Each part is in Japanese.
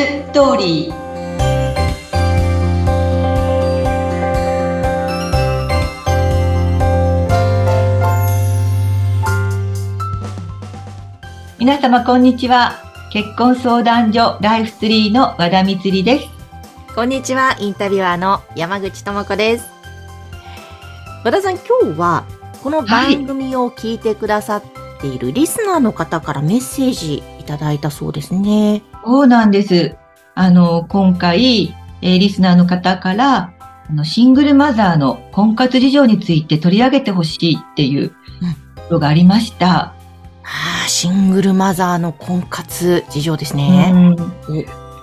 ストーリー皆様こんにちは結婚相談所ライフツリーの和田光ですこんにちはインタビュアーの山口智子です和田さん今日はこの番組を聞いてくださっているリスナーの方からメッセージいただいたそうですね。そうなんです。あの、今回、えー、リスナーの方から、あの、シングルマザーの婚活事情について取り上げてほしいっていうことがありました。うん、ああ、シングルマザーの婚活事情ですね。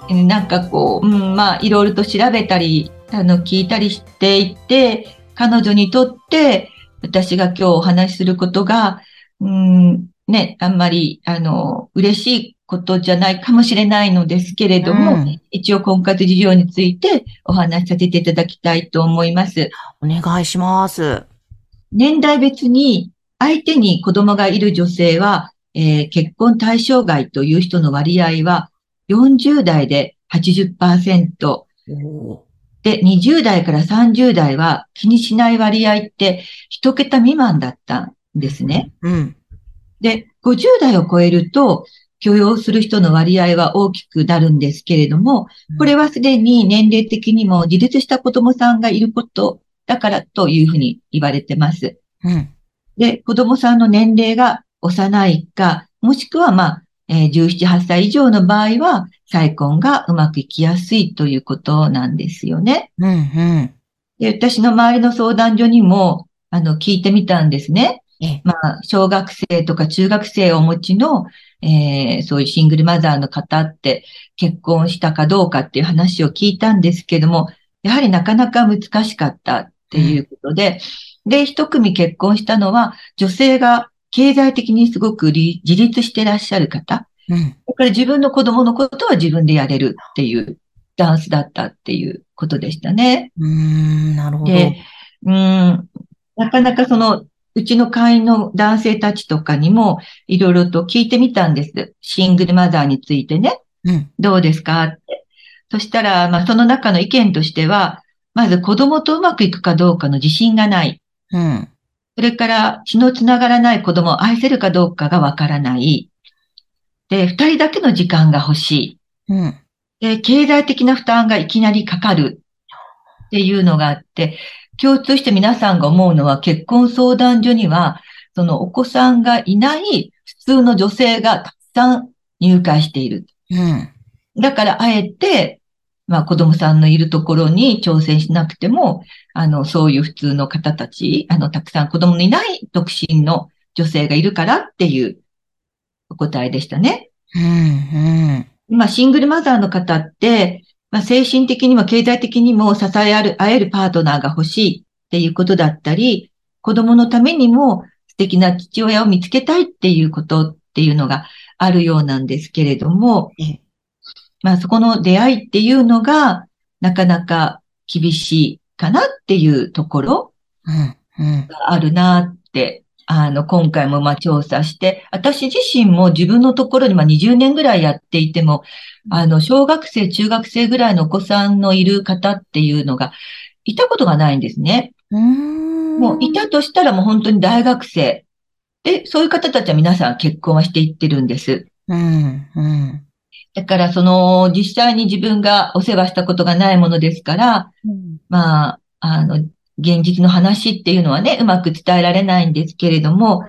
うん、なんかこう、うん、まあ、いろいろと調べたり、あの、聞いたりしていて、彼女にとって、私が今日お話しすることが、うん、ね、あんまり、あの、嬉しいことじゃないかもしれないのですけれども、うん、一応婚活事情についてお話しさせていただきたいと思います。お願いします。年代別に相手に子供がいる女性は、えー、結婚対象外という人の割合は40代で80%、で、20代から30代は気にしない割合って一桁未満だったんですね。うん。で、50代を超えると許容する人の割合は大きくなるんですけれども、これはすでに年齢的にも自立した子供さんがいることだからというふうに言われてます。うん。で、子供さんの年齢が幼いか、もしくはまあ、えー、17、8歳以上の場合は、再婚がうまくいきやすいということなんですよね。うんうん。で、私の周りの相談所にも、あの、聞いてみたんですね。まあ、小学生とか中学生をお持ちの、えー、そういうシングルマザーの方って結婚したかどうかっていう話を聞いたんですけども、やはりなかなか難しかったっていうことで、うん、で、一組結婚したのは女性が経済的にすごく自立してらっしゃる方。うん。だから自分の子供のことは自分でやれるっていうダンスだったっていうことでしたね。うん、なるほど。で、うん、なかなかその、うちの会員の男性たちとかにもいろいろと聞いてみたんです。シングルマザーについてね。うん、どうですか？って。そしたら、まあ、その中の意見としては、まず子供とうまくいくかどうかの自信がない。うん。それから、血のつながらない子供を愛せるかどうかがわからない。で、二人だけの時間が欲しい。うん。で、経済的な負担がいきなりかかる。っていうのがあって、共通して皆さんが思うのは結婚相談所には、そのお子さんがいない普通の女性がたくさん入会している。うん。だから、あえて、まあ子供さんのいるところに挑戦しなくても、あの、そういう普通の方たち、あの、たくさん子供のいない独身の女性がいるからっていうお答えでしたね。うん、うん。まあ、シングルマザーの方って、まあ、精神的にも経済的にも支え合る、会えるパートナーが欲しいっていうことだったり、子供のためにも素敵な父親を見つけたいっていうことっていうのがあるようなんですけれども、まあそこの出会いっていうのがなかなか厳しいかなっていうところがあるなって、あの、今回もまあ調査して、私自身も自分のところにまあ20年ぐらいやっていても、あの、小学生、中学生ぐらいのお子さんのいる方っていうのがいたことがないんですね。もういたとしたらもう本当に大学生。で、そういう方たちは皆さん結婚はしていってるんです。うんうん、だからその実際に自分がお世話したことがないものですから、うん、まあ、あの、現実の話っていうのはね、うまく伝えられないんですけれども、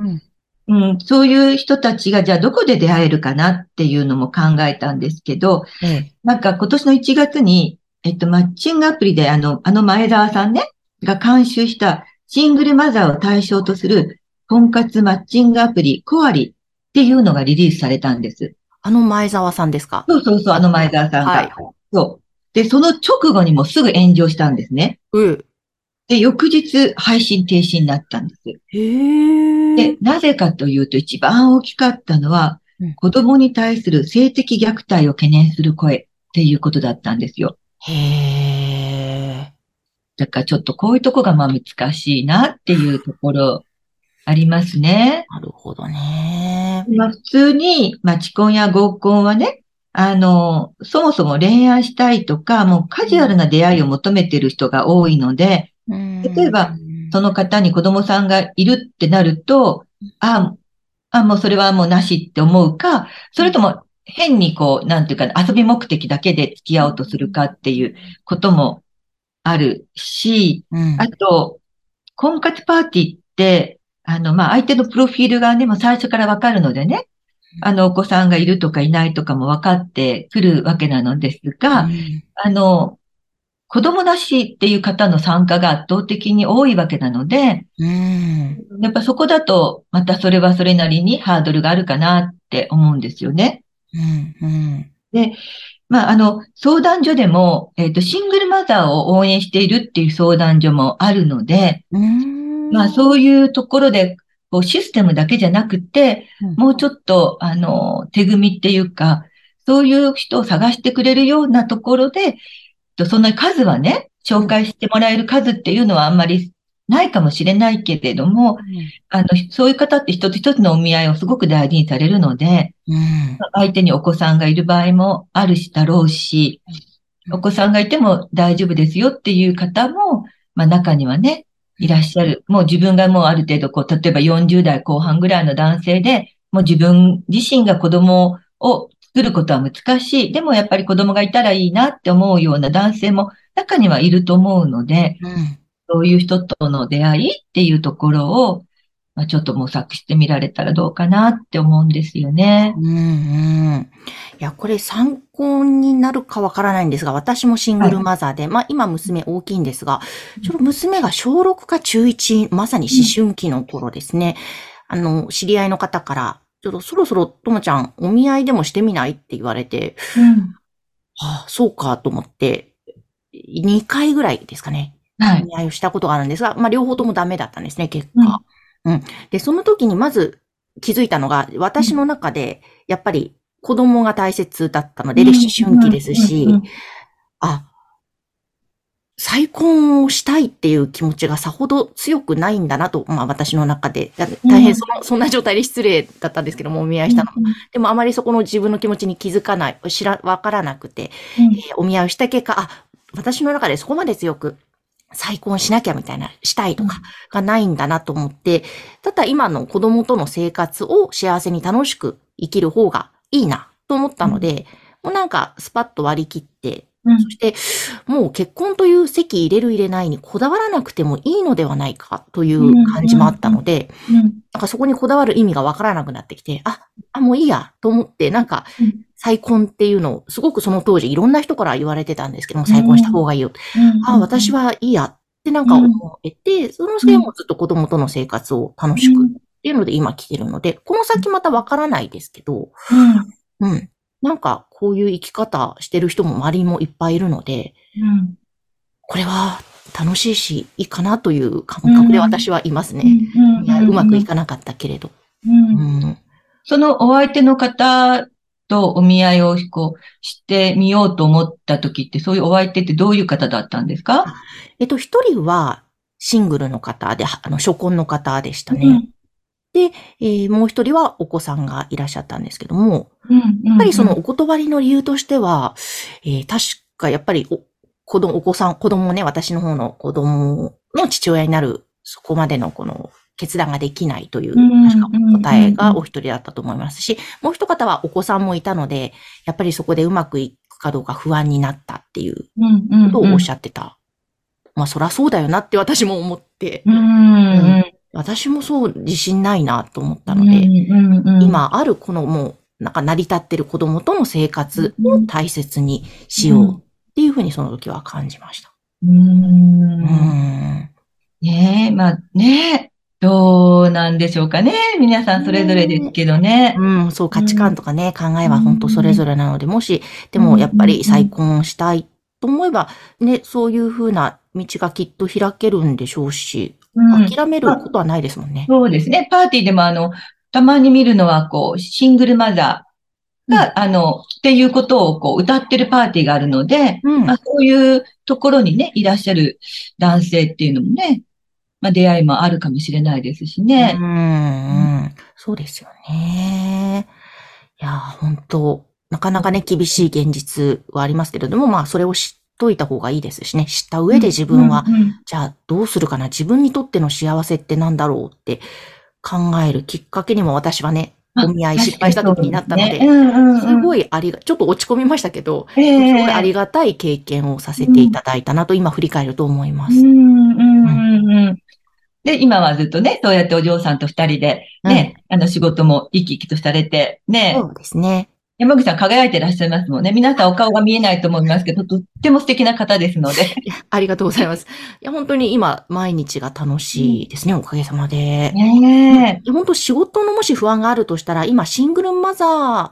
うん、うん、そういう人たちがじゃあどこで出会えるかなっていうのも考えたんですけど、うん、なんか今年の1月に、えっと、マッチングアプリであの、あの前澤さんね、が監修したシングルマザーを対象とする婚活マッチングアプリコアリっていうのがリリースされたんです。あの前澤さんですか？そうそうそう、あの前澤さんが。はい、そう。で、その直後にもすぐ炎上したんですね。うん。で、翌日配信停止になったんです。へで、なぜかというと一番大きかったのは、うん、子供に対する性的虐待を懸念する声っていうことだったんですよ。へだからちょっとこういうとこがまあ難しいなっていうところありますね。なるほどね。まあ普通に、まあ、コンや合コンはね、あの、そもそも恋愛したいとか、もうカジュアルな出会いを求めてる人が多いので、例えば、その方に子供さんがいるってなると、あ、あ、もうそれはもうなしって思うか、それとも変にこう、なんていうか、遊び目的だけで付き合おうとするかっていうこともあるし、うん、あと、婚活パーティーって、あの、まあ、相手のプロフィールがね、もう最初からわかるのでね、あの、お子さんがいるとかいないとかも分かってくるわけなのですが、うん、あの、子供なしっていう方の参加が圧倒的に多いわけなので、うん、やっぱそこだと、またそれはそれなりにハードルがあるかなって思うんですよね。うんうん、で、まあ、あの、相談所でも、えっ、ー、と、シングルマザーを応援しているっていう相談所もあるので、まあ、そういうところで、こう、システムだけじゃなくて、もうちょっと、あの、手組みっていうか、そういう人を探してくれるようなところで、そんな数はね、紹介してもらえる数っていうのはあんまりないかもしれないけれども、うん、あの、そういう方って一つ一つのお見合いをすごく大事にされるので、うん、相手にお子さんがいる場合もあるしだろうし、お子さんがいても大丈夫ですよっていう方も、まあ中にはね、いらっしゃる。もう自分がもうある程度こう、例えば40代後半ぐらいの男性で、もう自分自身が子供を作ることは難しい。でもやっぱり子供がいたらいいなって思うような男性も中にはいると思うので、うんそういう人との出会いっていうところを、まあ、ちょっと模索してみられたらどうかなって思うんですよね。うんうん。いや、これ参考になるかわからないんですが、私もシングルマザーで、はい、まあ今娘大きいんですが、ちょっと娘が小6か中1、まさに思春期の頃ですね。うん、あの、知り合いの方から、ちょっとそろそろともちゃんお見合いでもしてみないって言われて、うん、はあ、そうかと思って、2回ぐらいですかね。はい。見合いをしたことがあるんですが、まあ両方ともダメだったんですね、結果。うん、うん。で、その時にまず気づいたのが、私の中で、やっぱり子供が大切だったので、思春期ですし、あ、再婚をしたいっていう気持ちがさほど強くないんだなと、まあ私の中で、大変その、そんな状態で失礼だったんですけども、お見合いしたの。も。でもあまりそこの自分の気持ちに気づかない、知ら、わからなくて、えー、お見合いをした結果、あ、私の中でそこまで強く再婚しなきゃみたいな、したいとかがないんだなと思って、ただ今の子供との生活を幸せに楽しく生きる方がいいなと思ったので、もうなんかスパッと割り切って、そして、もう結婚という席入れる入れないにこだわらなくてもいいのではないかという感じもあったので、なんかそこにこだわる意味がわからなくなってきて、あ、あ、もういいやと思って、なんか、再婚っていうのを、すごくその当時いろんな人から言われてたんですけども、再婚した方がいいよ。ああ、私はいいやってなんか思えて、そのせもずっと子供との生活を楽しくっていうので今来てるので、この先またわからないですけど、うん。うん。なんかこういう生き方してる人も周りもいっぱいいるので、うん、これは楽しいし、いいかなという感覚で私はいますね。うまくいかなかったけれど。うん、そのお相手の方とお見合いをこうしてみようと思った時って、そういうお相手ってどういう方だったんですか？えっと、一人はシングルの方で、あの、初婚の方でしたね。うん、で、えー、もう一人はお子さんがいらっしゃったんですけども、うんうんうん、やっぱりそのお断りの理由としては、えー、確かやっぱりお子供、お子さん、子供ね、私の方の子供の父親になる、そこまでのこの決断ができないという、確か答えがお一人だったと思いますし、もう一方はお子さんもいたので、やっぱりそこでうまくいくかどうか不安になったっていうことをおっしゃってた。まあ、そらそうだよなって私も思って、私もそう自信ないなと思ったので、今あるこのもう、なんか成り立ってる子供との生活を大切にしようっていうふうにその時は感じました。うん。うんねえ、まあねどうなんでしょうかね。皆さんそれぞれですけどね。うん、そう、価値観とかね、考えは本当それぞれなので、もし、でもやっぱり再婚したいと思えば、ね、そういうふうな道がきっと開けるんでしょうし、諦めることはないですもんね。そうですね。パーティーでもあの、たまに見るのは、こう、シングルマザーが、うん、あの、っていうことをこう歌ってるパーティーがあるので、うん、まあ、そういうところにね、いらっしゃる男性っていうのもね、まあ、出会いもあるかもしれないですしね。うん、うん、そうですよね。いや、本当なかなかね、厳しい現実はありますけれども、まあ、それを知っといた方がいいですしね。知った上で自分は、じゃあどうするかな？自分にとっての幸せって何だろうって考えるきっかけにも私はね、お見合い失敗した時になったので、すごいありが、ちょっと落ち込みましたけど、すごいありがたい経験をさせていただいたなと今振り返ると思います。で、今はずっとね、そうやってお嬢さんと二人で、ね、うん、あの仕事も生き生きとされて、ね。そうですね。山口さん輝いてらっしゃいますもんね。皆さんお顔が見えないと思いますけど、とっても素敵な方ですので。ありがとうございます。いや、本当に今、毎日が楽しいですね、うん、おかげさまで。ねえ。本当仕事のもし不安があるとしたら、今、シングルマザー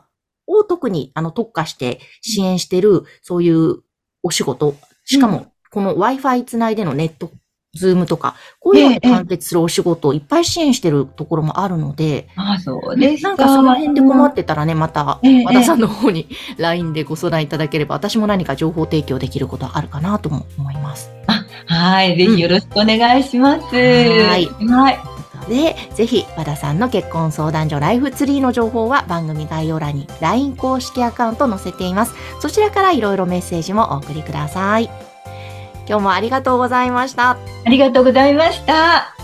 を特にあの特化して支援してる、そういうお仕事、しかも、この Wi-Fi つないでのネットズームとか、こういうのに完結するお仕事をいっぱい支援してるところもあるので、あそうですなんかその辺で困ってたらね、また、和田さんの方に LINE でご相談いただければ、私も何か情報提供できることあるかなとも思います。あはい、ぜひよろしくお願いします。うん、はい。はい。で、ぜひ、和田さんの結婚相談所ライフツリーの情報は番組概要欄に LINE 公式アカウント載せています。そちらからいろいろメッセージもお送りください。今日もありがとうございました。ありがとうございました。